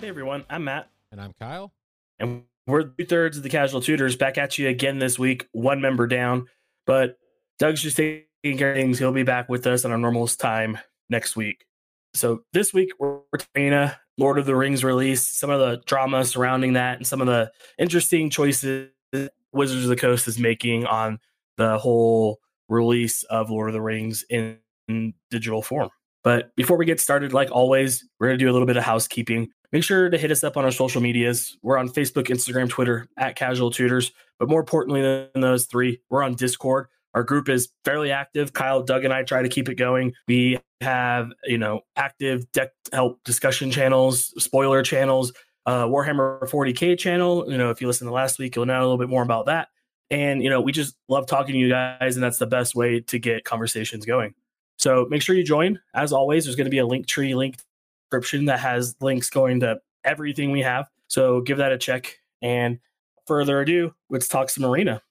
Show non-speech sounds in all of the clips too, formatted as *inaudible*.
Hey everyone, I'm Matt. And I'm Kyle. And we're two thirds of the casual tutors back at you again this week, one member down. But Doug's just taking care of things. He'll be back with us on our normal time next week. So this week we're talking Arena, Lord of the Rings release, some of the drama surrounding that, and some of the interesting choices Wizards of the Coast is making on the whole release of Lord of the Rings in, in digital form. But before we get started, like always, we're going to do a little bit of housekeeping. Make sure to hit us up on our social medias. We're on Facebook, Instagram, Twitter at Casual Tutors. But more importantly than those three, we're on Discord. Our group is fairly active. Kyle, Doug, and I try to keep it going. We have, you know, active deck help discussion channels, spoiler channels, uh, Warhammer 40K channel. You know, if you listen to last week, you'll know a little bit more about that. And, you know, we just love talking to you guys, and that's the best way to get conversations going. So make sure you join. As always, there's going to be a link tree link description that has links going to everything we have. So give that a check. And further ado, let's talk some arena.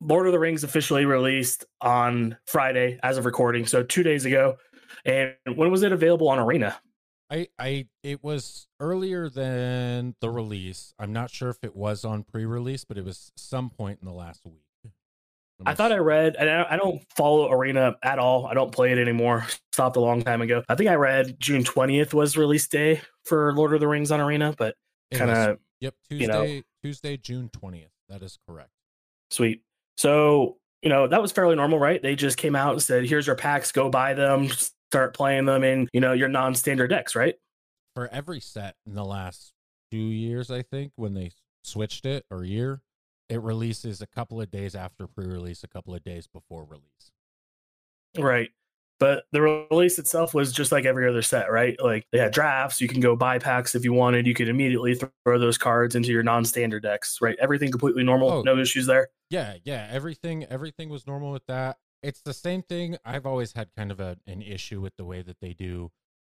Lord of the Rings officially released on Friday as of recording, so two days ago. And when was it available on Arena? I, I, it was earlier than the release. I'm not sure if it was on pre-release, but it was some point in the last week. I thought I read, and I don't follow Arena at all. I don't play it anymore. Stopped a long time ago. I think I read June twentieth was release day for Lord of the Rings on Arena, but kind of yep Tuesday, you know, Tuesday, June twentieth. That is correct. Sweet. So you know that was fairly normal, right? They just came out and said, "Here's your packs. Go buy them. Start playing them in you know your non-standard decks." Right. For every set in the last two years, I think when they switched it or year, it releases a couple of days after pre-release, a couple of days before release. Right. But the release itself was just like every other set, right? Like they had drafts. You can go buy packs if you wanted. You could immediately throw those cards into your non-standard decks, right? Everything completely normal. Oh, no issues there. Yeah, yeah. Everything, everything was normal with that. It's the same thing. I've always had kind of a, an issue with the way that they do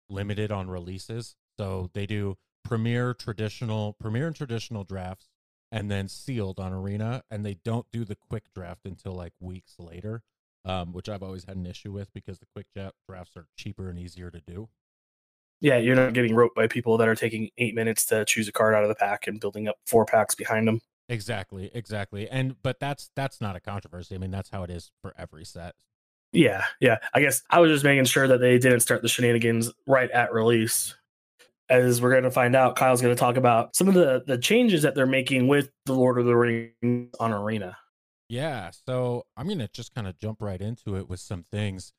limited on releases. So they do premier traditional, premier and traditional drafts and then sealed on Arena, and they don't do the quick draft until like weeks later, um, which I've always had an issue with because the quick drafts are cheaper and easier to do. Yeah, you're not getting roped by people that are taking eight minutes to choose a card out of the pack and building up four packs behind them. Exactly, exactly. And but that's that's not a controversy. I mean, that's how it is for every set. Yeah, yeah. I guess I was just making sure that they didn't start the shenanigans right at release as we're going to find out, Kyle's going to talk about some of the the changes that they're making with the Lord of the Rings on Arena. Yeah, so I'm going to just kind of jump right into it with some things.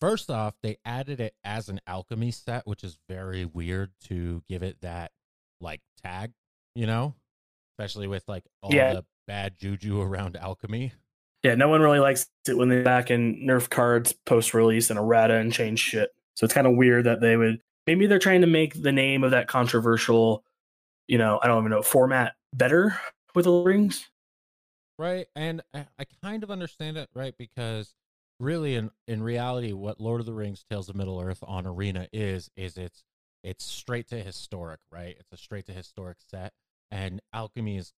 First off, they added it as an alchemy set, which is very weird to give it that like tag, you know, especially with like all yeah. the bad juju around alchemy. Yeah, no one really likes it when they back in nerf cards post release and errata and change shit. So it's kind of weird that they would maybe they're trying to make the name of that controversial, you know, I don't even know format better with the rings. Right, and I kind of understand it, right? Because really, in in reality, what Lord of the Rings: Tales of Middle Earth on Arena is is it's it's straight to historic, right? It's a straight to historic set, and alchemy is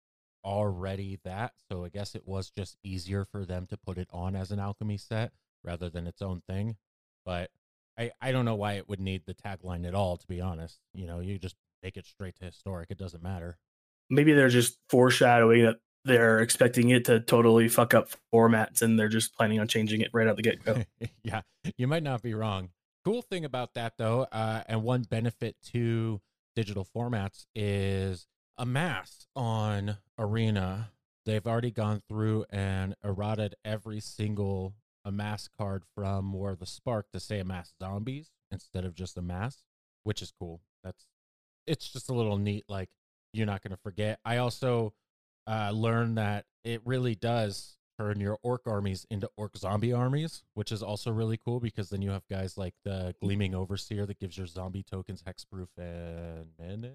already that. So I guess it was just easier for them to put it on as an alchemy set rather than its own thing. But I, I don't know why it would need the tagline at all, to be honest. You know, you just make it straight to historic. It doesn't matter. Maybe they're just foreshadowing that they're expecting it to totally fuck up formats and they're just planning on changing it right out the get go. *laughs* yeah, you might not be wrong. Cool thing about that, though, uh, and one benefit to digital formats is Amass on Arena. They've already gone through and eroded every single Amass card from War of the Spark to say Amass Zombies instead of just Amass, which is cool. That's it's just a little neat. Like you're not gonna forget. I also uh, learned that it really does turn your orc armies into orc zombie armies, which is also really cool because then you have guys like the Gleaming Overseer that gives your zombie tokens hexproof and menace.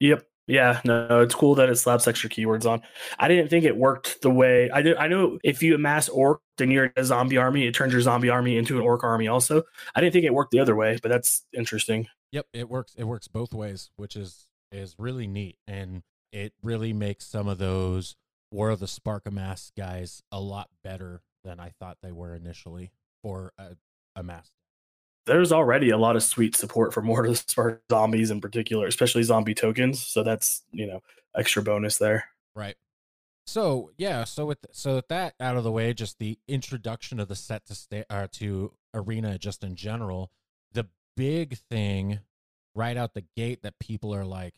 Yep. Yeah, no, it's cool that it slaps extra keywords on. I didn't think it worked the way I did. I know if you amass orc then you're a zombie army, it turns your zombie army into an orc army. Also, I didn't think it worked the other way, but that's interesting. Yep, it works. It works both ways, which is is really neat, and it really makes some of those War of the Spark amass guys a lot better than I thought they were initially for a, amass. There's already a lot of sweet support for *laughs* the Spark zombies in particular, especially zombie tokens. So that's you know extra bonus there. Right. So yeah, so with so with that out of the way, just the introduction of the set to stay uh, to arena just in general, the big thing right out the gate that people are like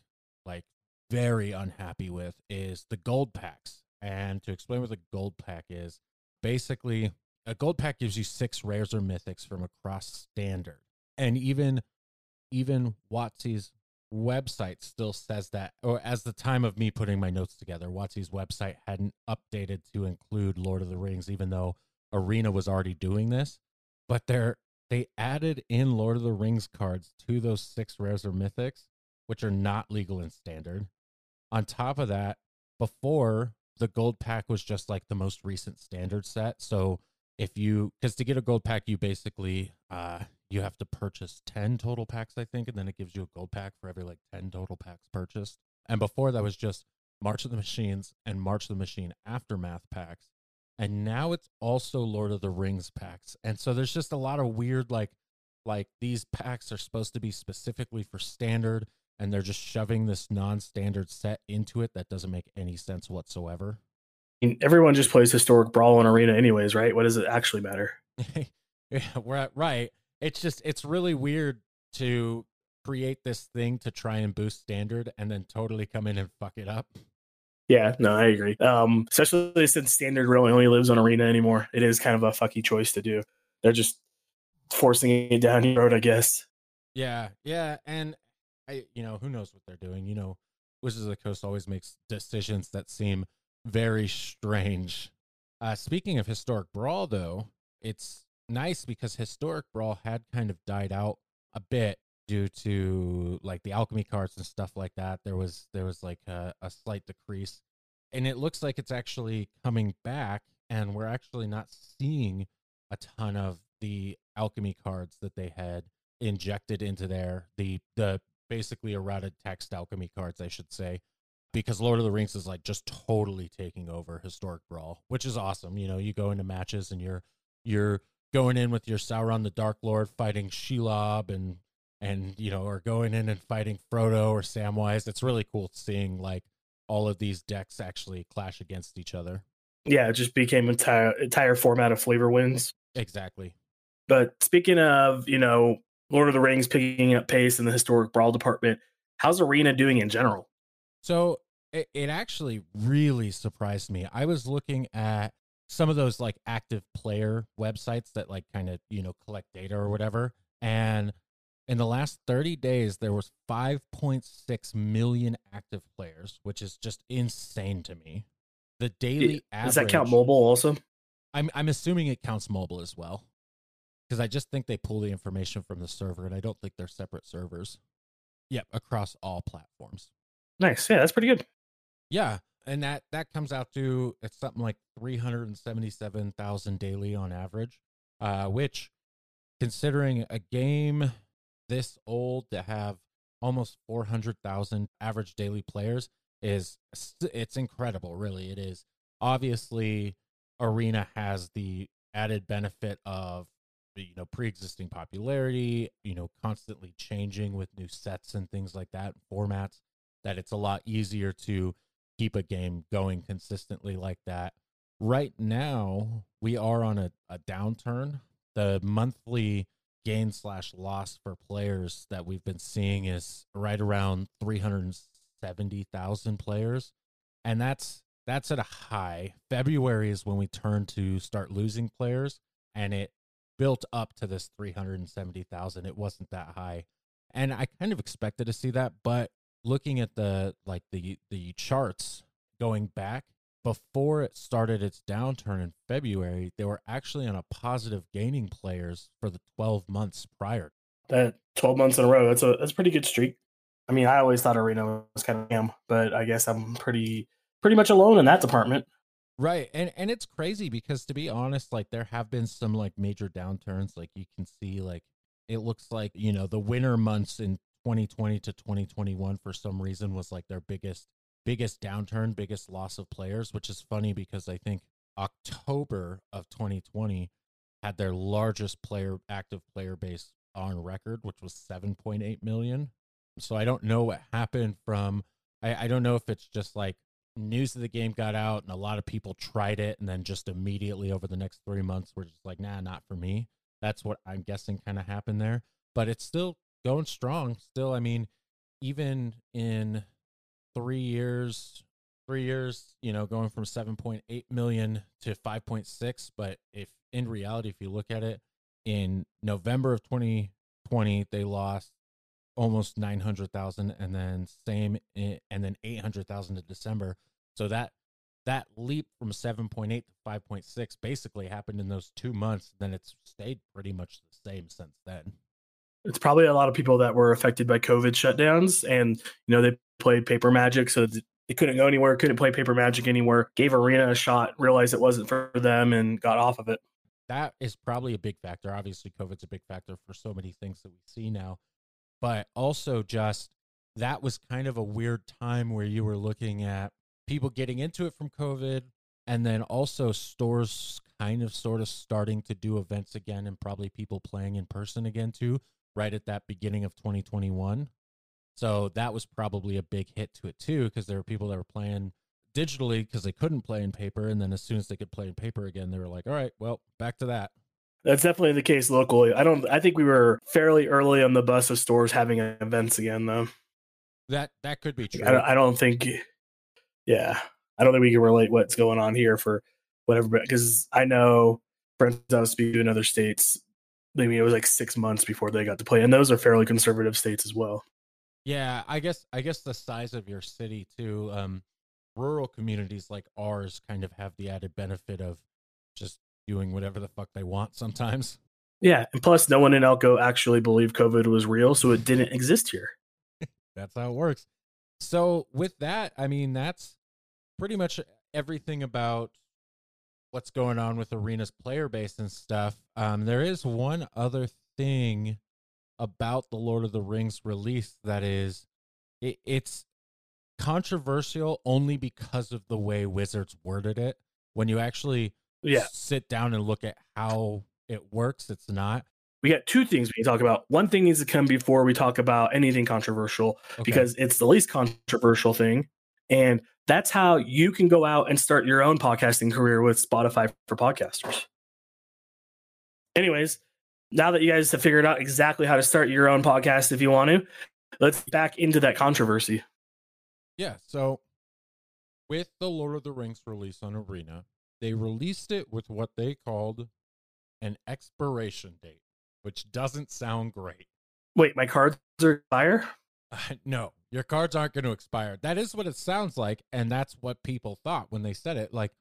like very unhappy with is the gold packs. And to explain what the gold pack is, basically a gold pack gives you six rares or mythics from across standard. And even even WotC's website still says that, or as the time of me putting my notes together, WotC's website hadn't updated to include Lord of the Rings, even though Arena was already doing this. But they're they added in Lord of the Rings cards to those six rares or mythics, which are not legal in standard. On top of that, before the gold pack was just like the most recent standard set. So if you because to get a gold pack, you basically uh you have to purchase 10 total packs, I think, and then it gives you a gold pack for every like 10 total packs purchased. And before that was just March of the Machines and March of the Machine Aftermath packs. And now it's also Lord of the Rings packs. And so there's just a lot of weird like like these packs are supposed to be specifically for standard and they're just shoving this non-standard set into it that doesn't make any sense whatsoever. I mean, everyone just plays historic brawl in arena anyways, right? What does it actually matter? *laughs* yeah, we're right. It's just it's really weird to create this thing to try and boost standard and then totally come in and fuck it up. Yeah, no, I agree. Um, especially since standard really only lives on arena anymore. It is kind of a fucky choice to do. They're just forcing it down the road, I guess. Yeah, yeah, and I, you know, who knows what they're doing? You know, Wizards of the Coast always makes decisions that seem very strange. Uh, speaking of historic brawl, though, it's nice because historic brawl had kind of died out a bit due to like the alchemy cards and stuff like that. There was there was like a, a slight decrease, and it looks like it's actually coming back, and we're actually not seeing a ton of the alchemy cards that they had injected into there. The the basically errata text alchemy cards, I should say, because Lord of the Rings is like just totally taking over historic brawl, which is awesome. You know, you go into matches and you're you're going in with your Sauron the Dark Lord fighting Shelob and and you know, or going in and fighting Frodo or Samwise. It's really cool seeing like all of these decks actually clash against each other. Yeah, it just became entire entire format of flavor wins. Exactly. But speaking of, you know, Lord of the Rings picking up pace in the historic brawl department, how's Arena doing in general? So it, it actually really surprised me. I was looking at some of those like active player websites that like kind of, you know, collect data or whatever. And in the last 30 days, there was 5.6 million active players, which is just insane to me. The daily Does that count mobile also? I'm I'm assuming it counts mobile as well. Because I just think they pull the information from the server and I don't think they're separate servers. Yep, across all platforms. Nice. Yeah, that's pretty good. Yeah, and that that comes out to it's something like 377,000 daily on average, uh which considering a game this old to have almost 400,000 average daily players is it's incredible really it is obviously arena has the added benefit of you know pre-existing popularity you know constantly changing with new sets and things like that formats that it's a lot easier to keep a game going consistently like that right now we are on a, a downturn the monthly gain slash loss for players that we've been seeing is right around 370,000 players. And that's that's at a high. February is when we turn to start losing players and it built up to this 370,000. It wasn't that high. And I kind of expected to see that, but looking at the like the the charts going back before it started its downturn in February, they were actually on a positive gaining players for the 12 months prior. That 12 months in a row, that's a that's a pretty good streak. I mean, I always thought Arena was kind of him, but I guess I'm pretty pretty much alone in that department. Right. And and it's crazy because to be honest, like there have been some like major downturns. Like you can see like it looks like, you know, the winter months in 2020 to 2021 for some reason was like their biggest biggest downturn, biggest loss of players, which is funny because I think October of 2020 had their largest player active player base on record, which was 7.8 million. So I don't know what happened from. I, I don't know if it's just like news of the game got out and a lot of people tried it and then just immediately over the next three months were just like, nah, not for me. That's what I'm guessing kind of happened there. But it's still going strong. Still, I mean, even in three years, three years, you know, going from 7.8 million to 5.6. But if in reality, if you look at it, in November of 2020, they lost almost 900,000 and then same eh, and then 800,000 in December. So that that leap from 7.8 to 5.6 basically happened in those 2 months then it's stayed pretty much the same since then. It's probably a lot of people that were affected by COVID shutdowns and you know they played paper magic so they couldn't go anywhere, couldn't play paper magic anywhere, gave arena a shot, realized it wasn't for them and got off of it. That is probably a big factor. Obviously COVID's a big factor for so many things that we see now but also just that was kind of a weird time where you were looking at people getting into it from COVID and then also stores kind of sort of starting to do events again and probably people playing in person again too, right at that beginning of 2021. So that was probably a big hit to it too, because there were people that were playing digitally because they couldn't play in paper. And then as soon as they could play in paper again, they were like, all right, well, back to that. That's definitely the case locally. I don't. I think we were fairly early on the bus of stores having events again, though. That that could be true. I don't, I don't think. Yeah, I don't think we can relate what's going on here for whatever. Because I know friends I was speaking to in other states. Maybe it was like six months before they got to play, and those are fairly conservative states as well. Yeah, I guess I guess the size of your city too. Um, rural communities like ours kind of have the added benefit of just doing whatever the fuck they want sometimes. Yeah, and plus, no one in Elko actually believed COVID was real, so it didn't exist here. *laughs* that's how it works. So, with that, I mean, that's pretty much everything about what's going on with Arena's player base and stuff. Um, there is one other thing about the Lord of the Rings release that is, it, it's controversial only because of the way Wizards worded it. When you actually yeah. sit down and look at how it works. It's not. We got two things we can talk about. One thing needs to come before we talk about anything controversial okay. because it's the least controversial thing. And that's how you can go out and start your own podcasting career with Spotify for podcasters. Anyways, now that you guys have figured out exactly how to start your own podcast if you want to, let's back into that controversy. Yeah. So, with the Lord of the Rings release on Arena, they released it with what they called an expiration date, which doesn't sound great. Wait, my cards are expire? *laughs* No, your cards aren't going to expire. That is what it sounds like, and that's what people thought when they said it. Like,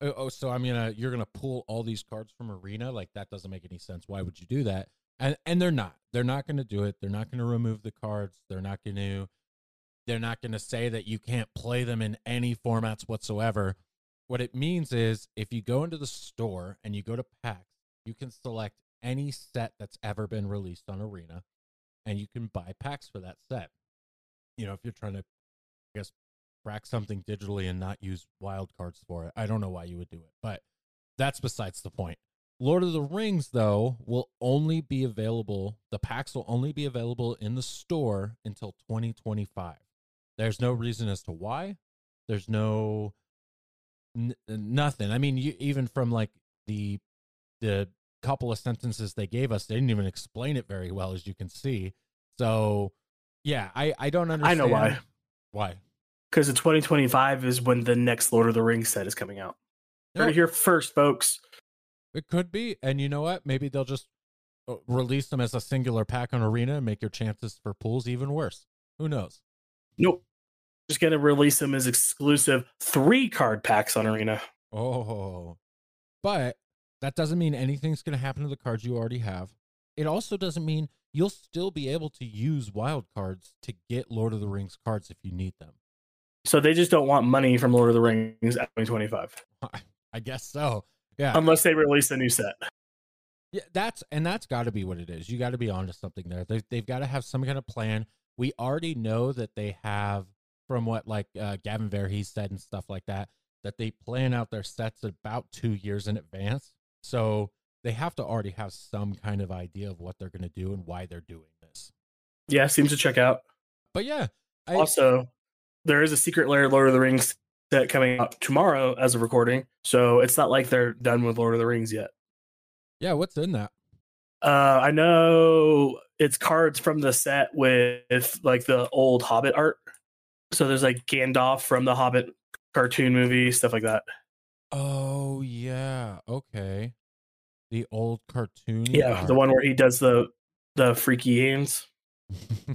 oh, oh, so I'm gonna you're gonna pull all these cards from Arena? Like that doesn't make any sense. Why would you do that? And and they're not. They're not going to do it. They're not going to remove the cards. They're not going to. They're not going to say that you can't play them in any formats whatsoever. What it means is if you go into the store and you go to packs, you can select any set that's ever been released on Arena and you can buy packs for that set. You know, if you're trying to, I guess, crack something digitally and not use wild cards for it, I don't know why you would do it, but that's besides the point. Lord of the Rings, though, will only be available, the packs will only be available in the store until 2025. There's no reason as to why. There's no N- nothing. I mean, you, even from like the the couple of sentences they gave us, they didn't even explain it very well, as you can see. So, yeah, I I don't understand. I know why. Why? Because in 2025 is when the next Lord of the Rings set is coming out. No. Right here first, folks. It could be, and you know what? Maybe they'll just uh, release them as a singular pack on Arena and make your chances for pools even worse. Who knows? Nope just going to release them as exclusive three card packs on Arena. Oh, but that doesn't mean anything's going to happen to the cards you already have. It also doesn't mean you'll still be able to use wild cards to get Lord of the Rings cards if you need them. So they just don't want money from Lord of the Rings at 2025. *laughs* I guess so. Yeah. Unless they release a new set. Yeah, that's and that's got to be what it is. You got to be onto something there. They, they've got to have some kind of plan. We already know that they have from what like uh, Gavin Verhey's said and stuff like that, that they plan out their sets about two years in advance. So they have to already have some kind of idea of what they're going to do and why they're doing this. Yeah, seems to check out. But yeah, I, Also, there is a secret layer Lord of the Rings set coming out tomorrow as of recording. So it's not like they're done with Lord of the Rings yet. yeah, what's in that? Uh, I know it's cards from the set with like the old Hobbit art. So there's like Gandalf from the Hobbit cartoon movie, stuff like that. Oh yeah, okay. The old cartoon. Yeah, the one where he does the the freaky hands. *laughs*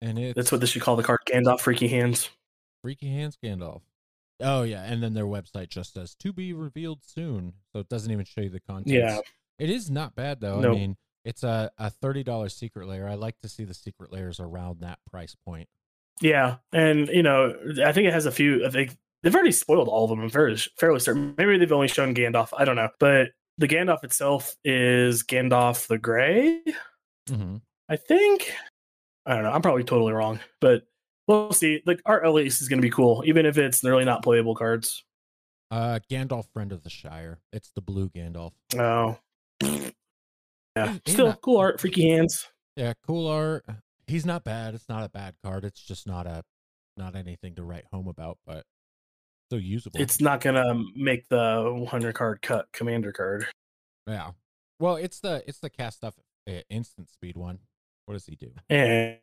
and it's That's what they should call the card, Gandalf freaky hands. Freaky Hands Gandalf. Oh yeah, and then their website just says to be revealed soon, so it doesn't even show you the content. Yeah. it is not bad though. I mean, it's a a thirty dollars secret layer. I like to see the secret layers around that price point. Yeah, and you know, I think it has a few. I think they've already spoiled all of them. I'm fairly fairly certain. Maybe they've only shown Gandalf. I don't know, but the Gandalf itself is Gandalf the Grey. Mm-hmm. I think. I don't know. I'm probably totally wrong, but we'll see. Like art at least is going to be cool, even if it's really not playable cards. Uh, Gandalf, friend of the Shire. It's the blue Gandalf. Oh, yeah. He's Still not- cool art. Freaky hands. Yeah, cool art. He's not bad. It's not a bad card. It's just not a not anything to write home about, but still usable. It's not going to make the 100 card cut commander card. yeah. Well, it's the it's the cast stuff uh, instant speed one. What does he do? And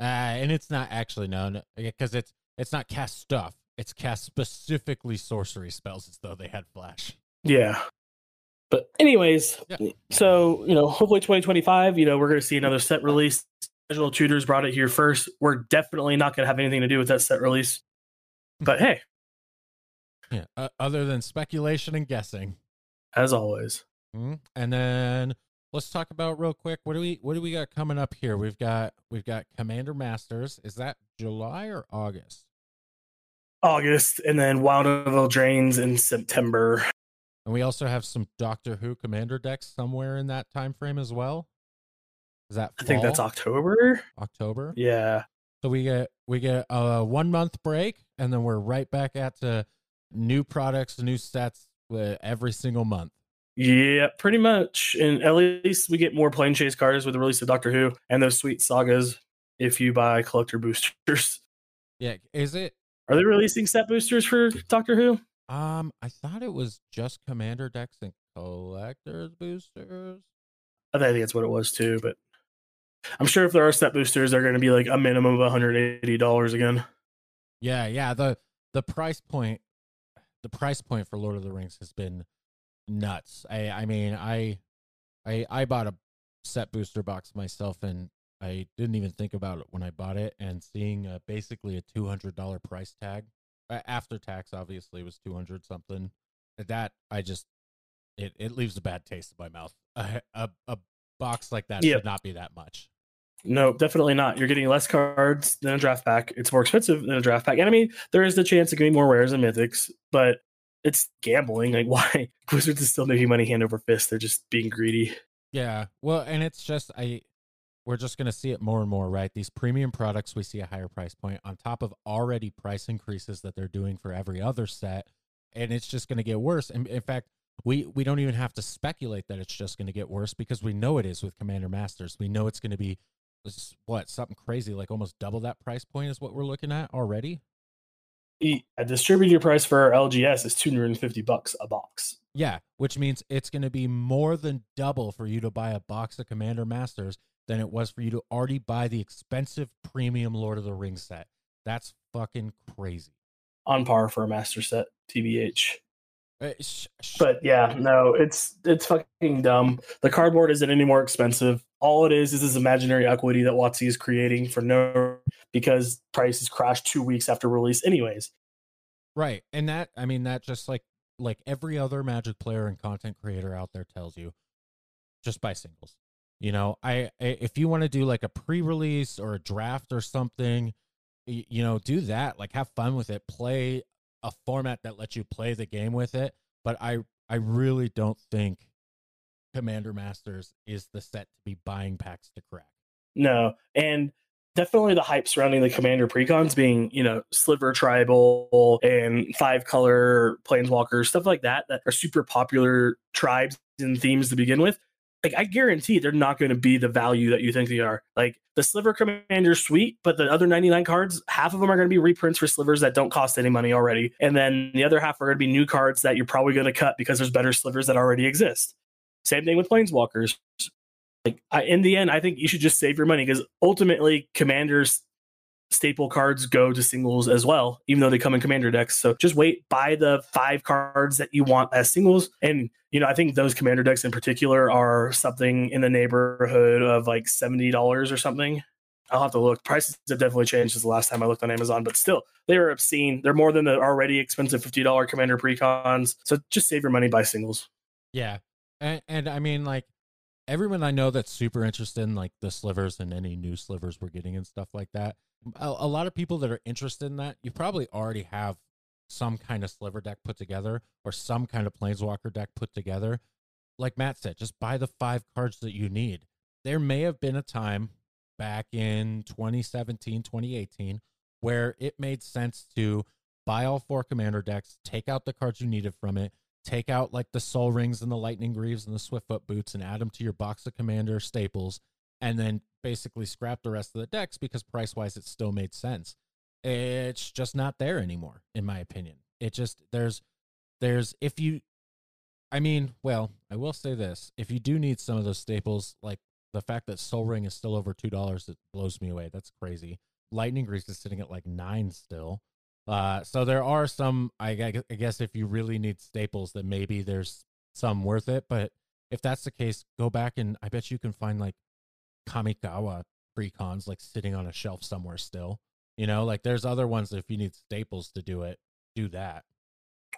Uh, and it's not actually known because it's it's not cast stuff. It's cast specifically sorcery spells as though they had flash. Yeah. But anyways, Yeah. so you know, hopefully 2025, you know, we're gonna see another set release. Casual Tutors brought it here first. We're definitely not gonna have anything to do with that set release. But *laughs* hey, Yeah. Uh, other than speculation and guessing. as always. Mhm. And then let's talk about real quick. What do we what do we got coming up here? We've got we've got Commander Masters. Is that July or August? August and then Wilds of Eldraine in September. And we also have some Doctor Who Commander decks somewhere in that time frame as well. Is that I think that's? October. October? Yeah. So we get we get a one month break, and then we're right back at the new products, new sets uh, every single month. Yeah, pretty much. And at least we get more Planechase cards with the release of Doctor Who and those sweet sagas if you buy collector boosters. Yeah, is it? Are they releasing set boosters for Doctor Who? Um, I thought it was just Commander decks and collectors boosters. I think that's what it was too, but I'm sure if there are set boosters, they're going to be like a minimum of $180 again. Yeah, yeah. The the price point, the price point for Lord of the Rings has been nuts. I I mean, I I I bought a set booster box myself, and I didn't even think about it when I bought it. And seeing uh, basically a two hundred dollar price tag uh, after tax, obviously was two hundred something. That I just it it leaves a bad taste in my mouth. *laughs* A a, a box like that Yep. should not be that much. No, definitely not. You're getting less cards than a draft pack. It's more expensive than a draft pack. And I mean, there is the chance can be more rares and mythics, but it's gambling. Like, *laughs* why? Wizards is still making money hand over fist. They're just being greedy. Yeah. Well, and it's just I we're just going to see it more and more, right? These premium products we see a higher price point on top of already price increases that they're doing for every other set, and it's just going to get worse. And in fact, we we don't even have to speculate that it's just going to get worse because we know it is with Commander Masters. We know it's going to be s- what something crazy like almost double that price point is what we're looking at already. A distributor price for our LGS is 250 bucks a box. Yeah, which means it's going to be more than double for you to buy a box of Commander Masters than it was for you to already buy the expensive premium Lord of the Rings set. That's fucking crazy. On par for a master set, TBH. Uh, sh- sh- But yeah, no, it's it's fucking dumb. The cardboard isn't any more expensive. All it is is this imaginary equity that WotC is creating for no because prices crashed two weeks after release, anyways. right, and that I mean that just like like every other Magic player and content creator out there tells you, just buy singles. You know, I, I if you want to do like a pre-release or a draft or something, y- you know, do that. Like have fun with it. Play a format that lets you play the game with it. But I I really don't think Commander Masters is the set to be buying packs to crack. No, and definitely the hype surrounding the commander precons being, you know, sliver tribal and five color planeswalkers, stuff like that, that are super popular tribes and themes to begin with, like I guarantee they're not going to be the value that you think they are. Like the Sliver Commander suite, but the other 99 cards, half of them are going to be reprints for slivers that don't cost any money already. And then the other half are going to be new cards that you're probably going to cut because there's better slivers that already exist. Same thing with Planeswalkers. Like I, in the end, I think you should just save your money because ultimately commanders staple cards go to singles as well, even though they come in commander decks. So just wait, buy the five cards that you want as singles. And, you know, I think those commander decks in particular are something in the neighborhood of like $70 or something. I'll have to look. Prices have definitely changed since the last time I looked on Amazon, but still, they are obscene. They're more than the already expensive $50 commander precons. So just save your money, buy singles. Yeah. And, and I mean, like, everyone I know that's super interested in like the slivers and any new slivers we're getting and stuff like that a, a lot of people that are interested in that, you probably already have some kind of sliver deck put together or some kind of planeswalker deck put together. Like Matt said, just buy the five cards that you need. There may have been a time back in 2017, 2018, where it made sense to buy all four commander decks, take out the cards you needed from it, take out like the Sol Rings and the Lightning Greaves and the Swiftfoot Boots and add them to your box of commander staples, and then basically scrap the rest of the decks because price wise it still made sense. It's just not there anymore, in my opinion. It just there's there's if you I mean, well, I will say this. If you do need some of those staples, like the fact that Sol Ring is still over two dollars, it blows me away. That's crazy. Lightning Greaves is sitting at like nine still. Uh, so there are some. I, I guess if you really need staples, then maybe there's some worth it. But if that's the case, go back and I bet you can find like Kamigawa precons like sitting on a shelf somewhere still. You know, like there's other ones if you need staples to do it, do that.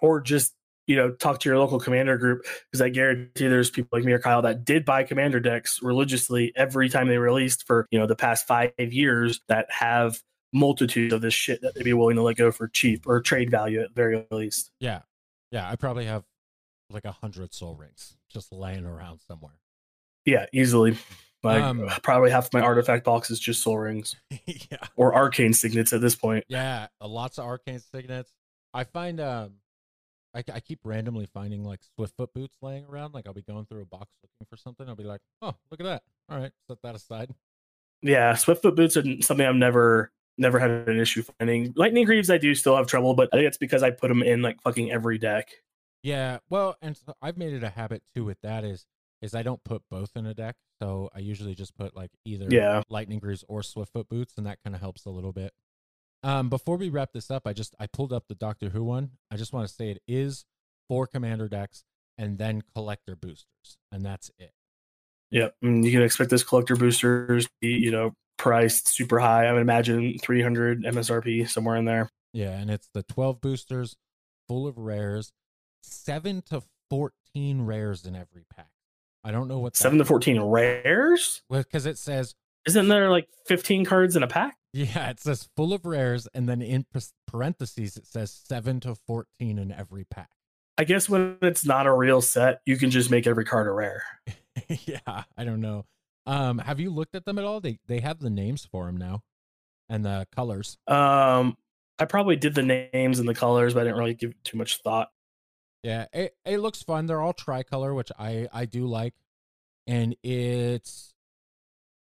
Or just, you know, talk to your local commander group because I guarantee there's people like me or Kyle that did buy commander decks religiously every time they released for, you know, the past five years that have multitudes of this shit that they'd be willing to let go for cheap or trade value at the very least. Yeah. Yeah. I probably have like a hundred Sol Rings just laying around somewhere. Yeah, easily. Like um, *sighs* probably half my artifact box is just Sol Rings. *laughs* yeah. Or arcane signets at this point. Yeah, lots of arcane signets. I find um I, I keep randomly finding like Swiftfoot boots laying around. Like I'll be going through a box looking for something. I'll be like, oh, look at that. All right, set that aside. Yeah, Swiftfoot boots are something I've never never had an issue finding. Lightning Greaves I do still have trouble, but I think it's because I put them in like fucking every deck. Yeah, well, and so I've made it a habit too with that is is I don't put both in a deck. So I usually just put like either yeah. Lightning Greaves or Swiftfoot Boots, and that kind of helps a little bit. Um, before we wrap this up, I just I pulled up the Doctor Who one. I just want to say it is four commander decks and then collector boosters, and that's it. Yep, and you can expect those collector boosters, be, you know, priced super high. I would imagine 300 MSRP somewhere in there. Yeah, and it's the 12 boosters, full of rares, seven to 14 rares in every pack. I don't know what seven to fourteen rares. Well, because it says, isn't there like fifteen cards in a pack? Yeah, it says full of rares, and then in parentheses it says seven to fourteen in every pack. I guess when it's not a real set, you can just make every card a rare. *laughs* yeah, I don't know. Um, have you looked at them at all? They they have the names for them now, and the colors. Um, I probably did the names and the colors, but I didn't really give too much thought. Yeah, it, it looks fun. They're all tricolor, which I I do like, and it's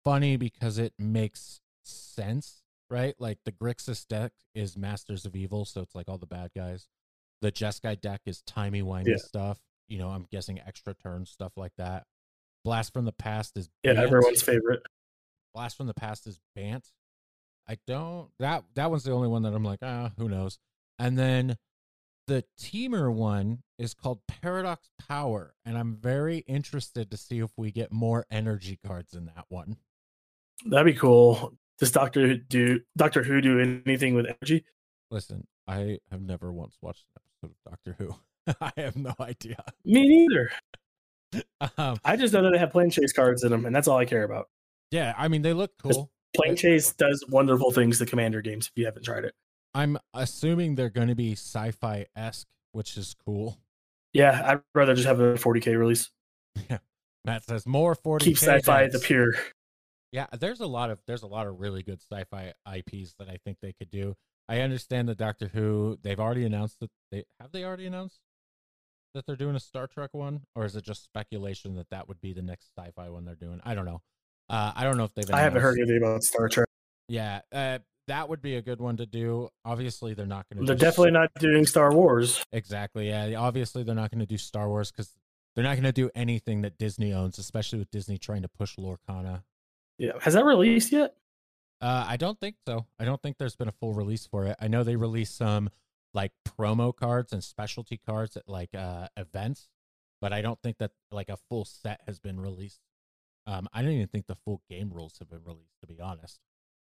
funny because it makes sense, right? Like the Grixis deck is Masters of Evil, so it's like all the bad guys. The Jeskai deck is timey wimey yeah. stuff. You know, I'm guessing extra turn stuff like that. Blast from the Past is yeah, everyone's favorite. Blast from the Past is Bant. I don't that that one's the only one that I'm like, ah, who knows. And then the Temur one is called Paradox Power, and I'm very interested to see if we get more energy cards in that one. That'd be cool. Does Doctor do Doctor Who do anything with energy? Listen, I have never once watched an episode of Doctor Who. *laughs* I have no idea. Me neither. *laughs* um, I just know that they have Planechase cards in them, and that's all I care about. Yeah, I mean they look cool. Planechase does wonderful things to Commander games. If you haven't tried it, I'm assuming they're going to be sci-fi esque, which is cool. Yeah, I'd rather just have a 40k release. *laughs* Yeah, Matt says more 40k. Keep sci-fi at the pure. Yeah, there's a lot of there's a lot of really good sci-fi IPs that I think they could do. I understand the Doctor Who. They've already announced that they have they already announced. that they're doing a Star Trek one, or is it just speculation that that would be the next sci-fi one they're doing? I don't know. Uh, I don't know if they've. I haven't heard anything about Star Trek. Yeah, uh, that would be a good one to do. Obviously, they're not going to. They're definitely not doing Star Wars. Exactly. Yeah. Obviously, they're not going to do Star Wars because they're not going to do anything that Disney owns, especially with Disney trying to push Lorcana. Yeah, has that released yet? Uh, I don't think so. I don't think there's been a full release for it. I know they released some like promo cards and specialty cards at like uh, events, but I don't think that like a full set has been released. Um, I don't even think the full game rules have been released, to be honest.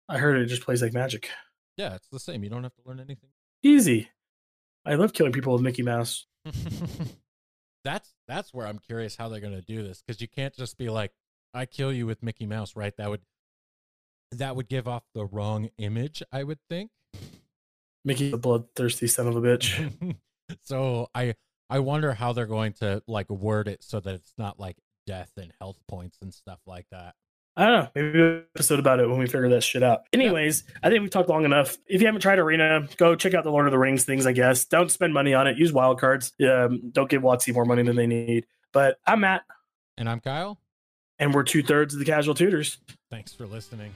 I heard it just plays like magic. Yeah, it's the same. You don't have to learn anything. Easy. I love killing people with Mickey Mouse. *laughs* that's that's where I'm curious how they're gonna do this because you can't just be like, I kill you with Mickey Mouse, right? That would that would give off the wrong image, I would think. Mickey, the bloodthirsty son of a bitch. *laughs* so I I wonder how they're going to like word it so that it's not like death and health points and stuff like that. I don't know. Maybe we'll do an episode about it when we figure that shit out. Anyways, I think we've talked long enough. If you haven't tried Arena, go check out the Lord of the Rings things, I guess. Don't spend money on it. Use wildcards. Um, don't give WotC more money than they need. But I'm Matt, And I'm Kyle. and we're two thirds of the casual tutors. Thanks for listening.